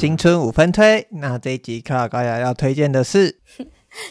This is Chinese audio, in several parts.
新春五分推，那这一集克劳高雅要推荐的是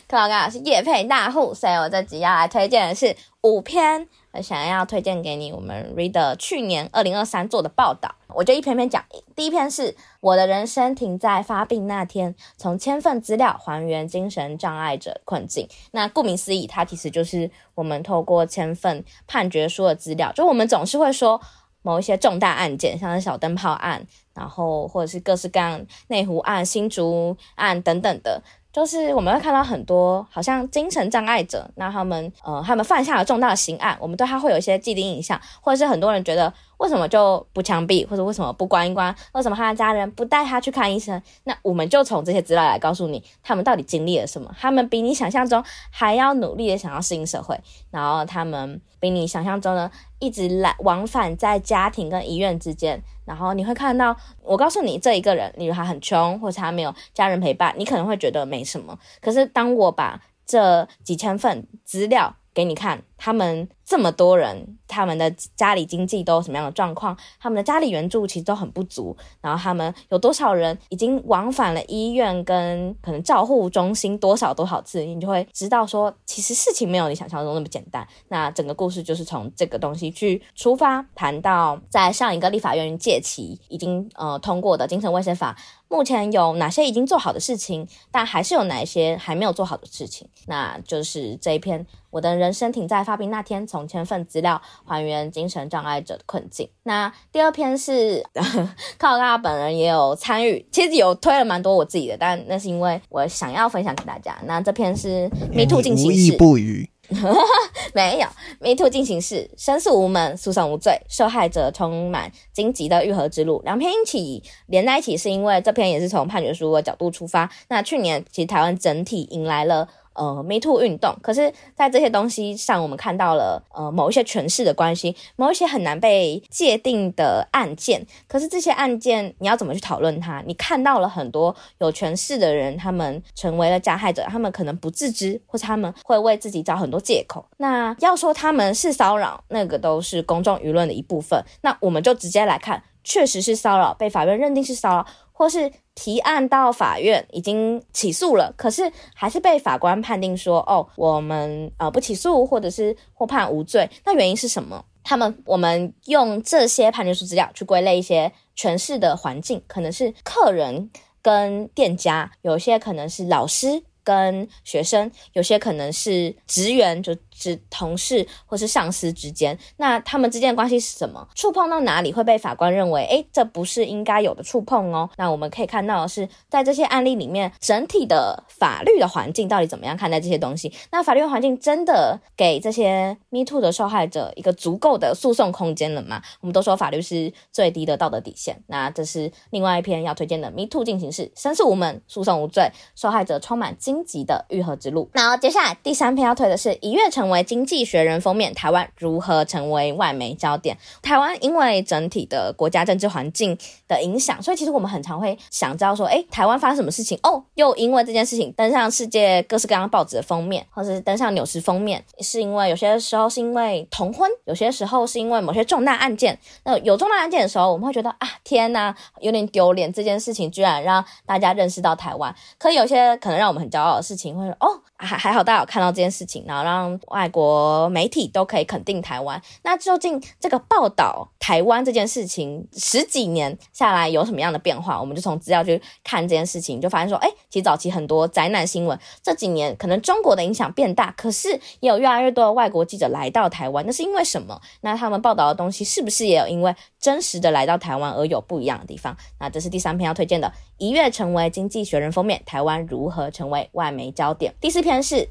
克劳高雅是业配大户，所以我这集要来推荐的是五篇，我想要推荐给你。我们 Reader 去年二零二三做的报道，我就一篇篇讲。第一篇是我的人生停在发病那天，从千份资料还原精神障碍者困境。那顾名思义，它其实就是我们透过千份判决书的资料，就我们总是会说。某一些重大案件，像是小灯泡案，然后或者是各式各样内湖案、新竹案等等的，就是我们会看到很多好像精神障碍者，那他们呃，他们犯下了重大的刑案，我们对他会有一些既定印象，或者是很多人觉得。为什么就不枪毙，或者为什么不关一关？为什么他的家人不带他去看医生？那我们就从这些资料来告诉你，他们到底经历了什么？他们比你想象中还要努力的想要适应社会，然后他们比你想象中的一直来往返在家庭跟医院之间。然后你会看到，我告诉你这一个人，例如他很穷，或者他没有家人陪伴，你可能会觉得没什么。可是当我把这几千份资料给你看，他们。这么多人，他们的家里经济都有什么样的状况？他们的家里援助其实都很不足。然后他们有多少人已经往返了医院跟可能照护中心多少多少次？你就会知道说，其实事情没有你想象中那么简单。那整个故事就是从这个东西去出发，谈到在上一个立法院届期已经呃通过的精神卫生法，目前有哪些已经做好的事情，但还是有哪一些还没有做好的事情。那就是这一篇，我的人生停在发病那天从。从千份资料还原精神障碍者的困境。那第二篇是 靠大家本人也有参与，其实有推了蛮多我自己的，但那是因为我想要分享给大家。那这篇是 Me Too 进行式，不语，没有 Me Too 进行式，申诉无门，诉讼无罪，受害者充满荆棘的愈合之路。两篇一起连在一起，是因为这篇也是从判决书的角度出发。那去年其实台湾整体迎来了。呃，Me Too 运动，可是，在这些东西上，我们看到了呃某一些权势的关系，某一些很难被界定的案件。可是这些案件，你要怎么去讨论它？你看到了很多有权势的人，他们成为了加害者，他们可能不自知，或是他们会为自己找很多借口。那要说他们是骚扰，那个都是公众舆论的一部分。那我们就直接来看，确实是骚扰，被法院认定是骚扰。或是提案到法院已经起诉了，可是还是被法官判定说，哦，我们呃不起诉，或者是或判无罪。那原因是什么？他们我们用这些判决书资料去归类一些权势的环境，可能是客人跟店家，有些可能是老师跟学生，有些可能是职员就。是同事或是上司之间，那他们之间的关系是什么？触碰到哪里会被法官认为，诶，这不是应该有的触碰哦？那我们可以看到的是，在这些案例里面，整体的法律的环境到底怎么样看待这些东西？那法律环境真的给这些 Me Too 的受害者一个足够的诉讼空间了吗？我们都说法律是最低的道德底线，那这是另外一篇要推荐的 Me Too 进行式，申诉无门，诉讼无罪，受害者充满荆棘的愈合之路。然后接下来第三篇要推的是一跃成为经济学人封面，台湾如何成为外媒焦点？台湾因为整体的国家政治环境的影响，所以其实我们很常会想知道说，诶，台湾发生什么事情？哦，又因为这件事情登上世界各式各样报纸的封面，或是登上纽时封面，是因为有些时候是因为同婚，有些时候是因为某些重大案件。那有重大案件的时候，我们会觉得啊，天呐，有点丢脸，这件事情居然让大家认识到台湾。可有些可能让我们很骄傲的事情，会说哦。还还好，大家有看到这件事情，然后让外国媒体都可以肯定台湾。那究竟这个报道台湾这件事情十几年下来有什么样的变化？我们就从资料去看这件事情，就发现说，哎，其实早期很多灾难新闻，这几年可能中国的影响变大，可是也有越来越多的外国记者来到台湾，那是因为什么？那他们报道的东西是不是也有因为真实的来到台湾而有不一样的地方？那这是第三篇要推荐的，一跃成为经济学人封面，台湾如何成为外媒焦点？第四篇是，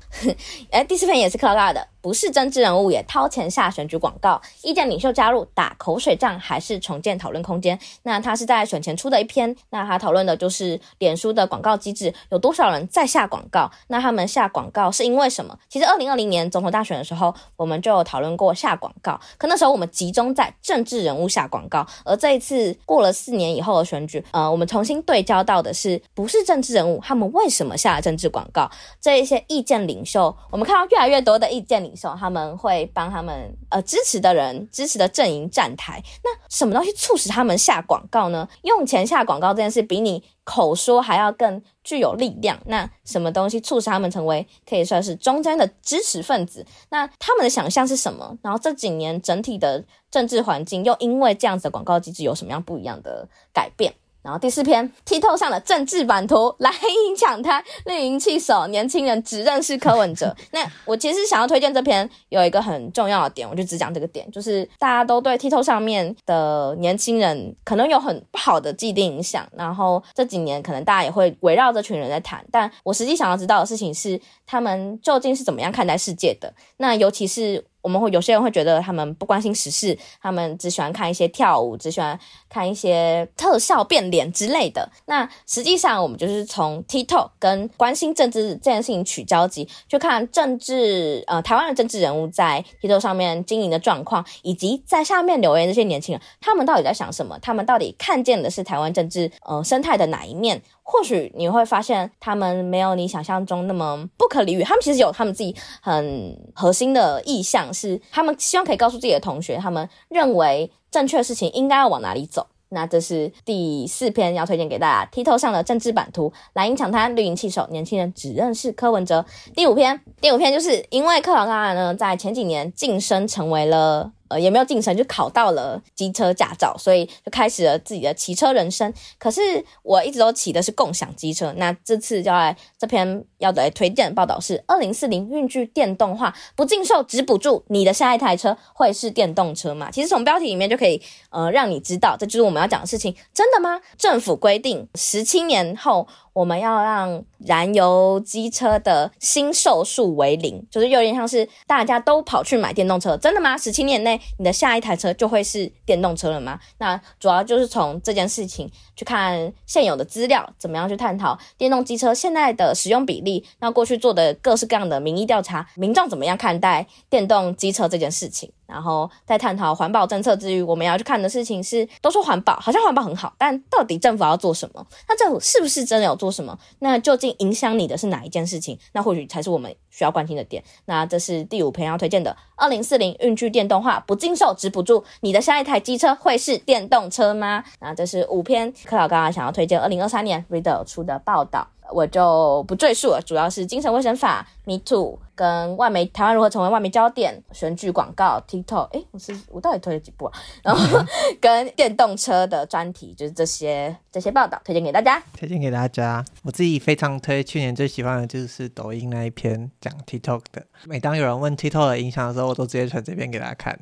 哎，第四篇也是克劳高雅的。不是政治人物也掏钱下选举广告，意见领袖加入打口水仗还是重建讨论空间？那他是在选前出的一篇，那他讨论的就是脸书的广告机制，有多少人在下广告？那他们下广告是因为什么？其实二零二零年总统大选的时候，我们就有讨论过下广告，可那时候我们集中在政治人物下广告，而这一次过了四年以后的选举，呃，我们重新对焦到的是不是政治人物，他们为什么下了政治广告？这一些意见领袖，我们看到越来越多的意见领袖，他们会帮他们呃支持的人、支持的阵营站台。那什么东西促使他们下广告呢？用钱下广告这件事比你口说还要更具有力量。那什么东西促使他们成为可以算是中间的支持分子？那他们的想象是什么？然后这几年整体的政治环境又因为这样子的广告机制有什么样不一样的改变？然后第四篇，TikTok 上的政治版图，蓝营抢滩，绿营弃守，年轻人只认识柯文哲。那我其实想要推荐这篇，有一个很重要的点，我就只讲这个点，就是大家都对 TikTok 上面的年轻人可能有很不好的既定影响，然后这几年可能大家也会围绕这群人在谈，但我实际想要知道的事情是，他们究竟是怎么样看待世界的？那尤其是。我们会有些人会觉得他们不关心时事，他们只喜欢看一些跳舞，只喜欢看一些特效变脸之类的。那实际上，我们就是从 TikTok 跟关心政治这件事情取交集，去看政治呃台湾的政治人物在 TikTok 上面经营的状况，以及在下面留言这些年轻人，他们到底在想什么？他们到底看见的是台湾政治呃生态的哪一面？或许你会发现，他们没有你想象中那么不可理喻。他们其实有他们自己很核心的意向，是他们希望可以告诉自己的同学，他们认为正确的事情应该要往哪里走。那这是第四篇要推荐给大家剃头上的政治版图：蓝营抢滩，绿营弃守，年轻人只认识柯文哲。第五篇，第五篇就是因为克劳嘎雅呢，在前几年晋升成为了。呃，也没有晋升，就考到了机车驾照，所以就开始了自己的骑车人生。可是我一直都骑的是共享机车。那这次就来这篇要来推荐的报道是：二零四零运具电动化不禁售只补助，你的下一台车会是电动车吗？其实从标题里面就可以呃让你知道，这就是我们要讲的事情。真的吗？政府规定十七年后。我们要让燃油机车的新售数为零，就是有点像是大家都跑去买电动车，真的吗？十七年内你的下一台车就会是电动车了吗？那主要就是从这件事情去看现有的资料，怎么样去探讨电动机车现在的使用比例，那过去做的各式各样的民意调查，民众怎么样看待电动机车这件事情？然后在探讨环保政策之余，我们要去看的事情是，都说环保，好像环保很好，但到底政府要做什么？那政府是不是真的有做什么？那究竟影响你的是哪一件事情？那或许才是我们需要关心的点。那这是第五篇要推荐的，二零四零运具电动化不禁售止不住，你的下一台机车会是电动车吗？那这是五篇克劳刚刚想要推荐二零二三年 Reader 出的报道。我就不赘述了，主要是精神卫生法、Me Too 跟外媒台湾如何成为外媒焦点、选举广告、TikTok，哎，我是我到底推了几部啊？然后跟电动车的专题，就是这些这些报道推荐给大家，推荐给大家。我自己非常推，去年最喜欢的就是抖音那一篇讲 TikTok 的。每当有人问 TikTok 的影响的时候，我都直接传这篇给大家看。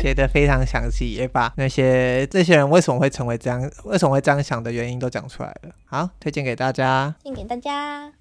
写的非常详细，也把那些这些人为什么会成为这样，为什么会这样想的原因都讲出来了。好，推荐给大家，推荐给大家。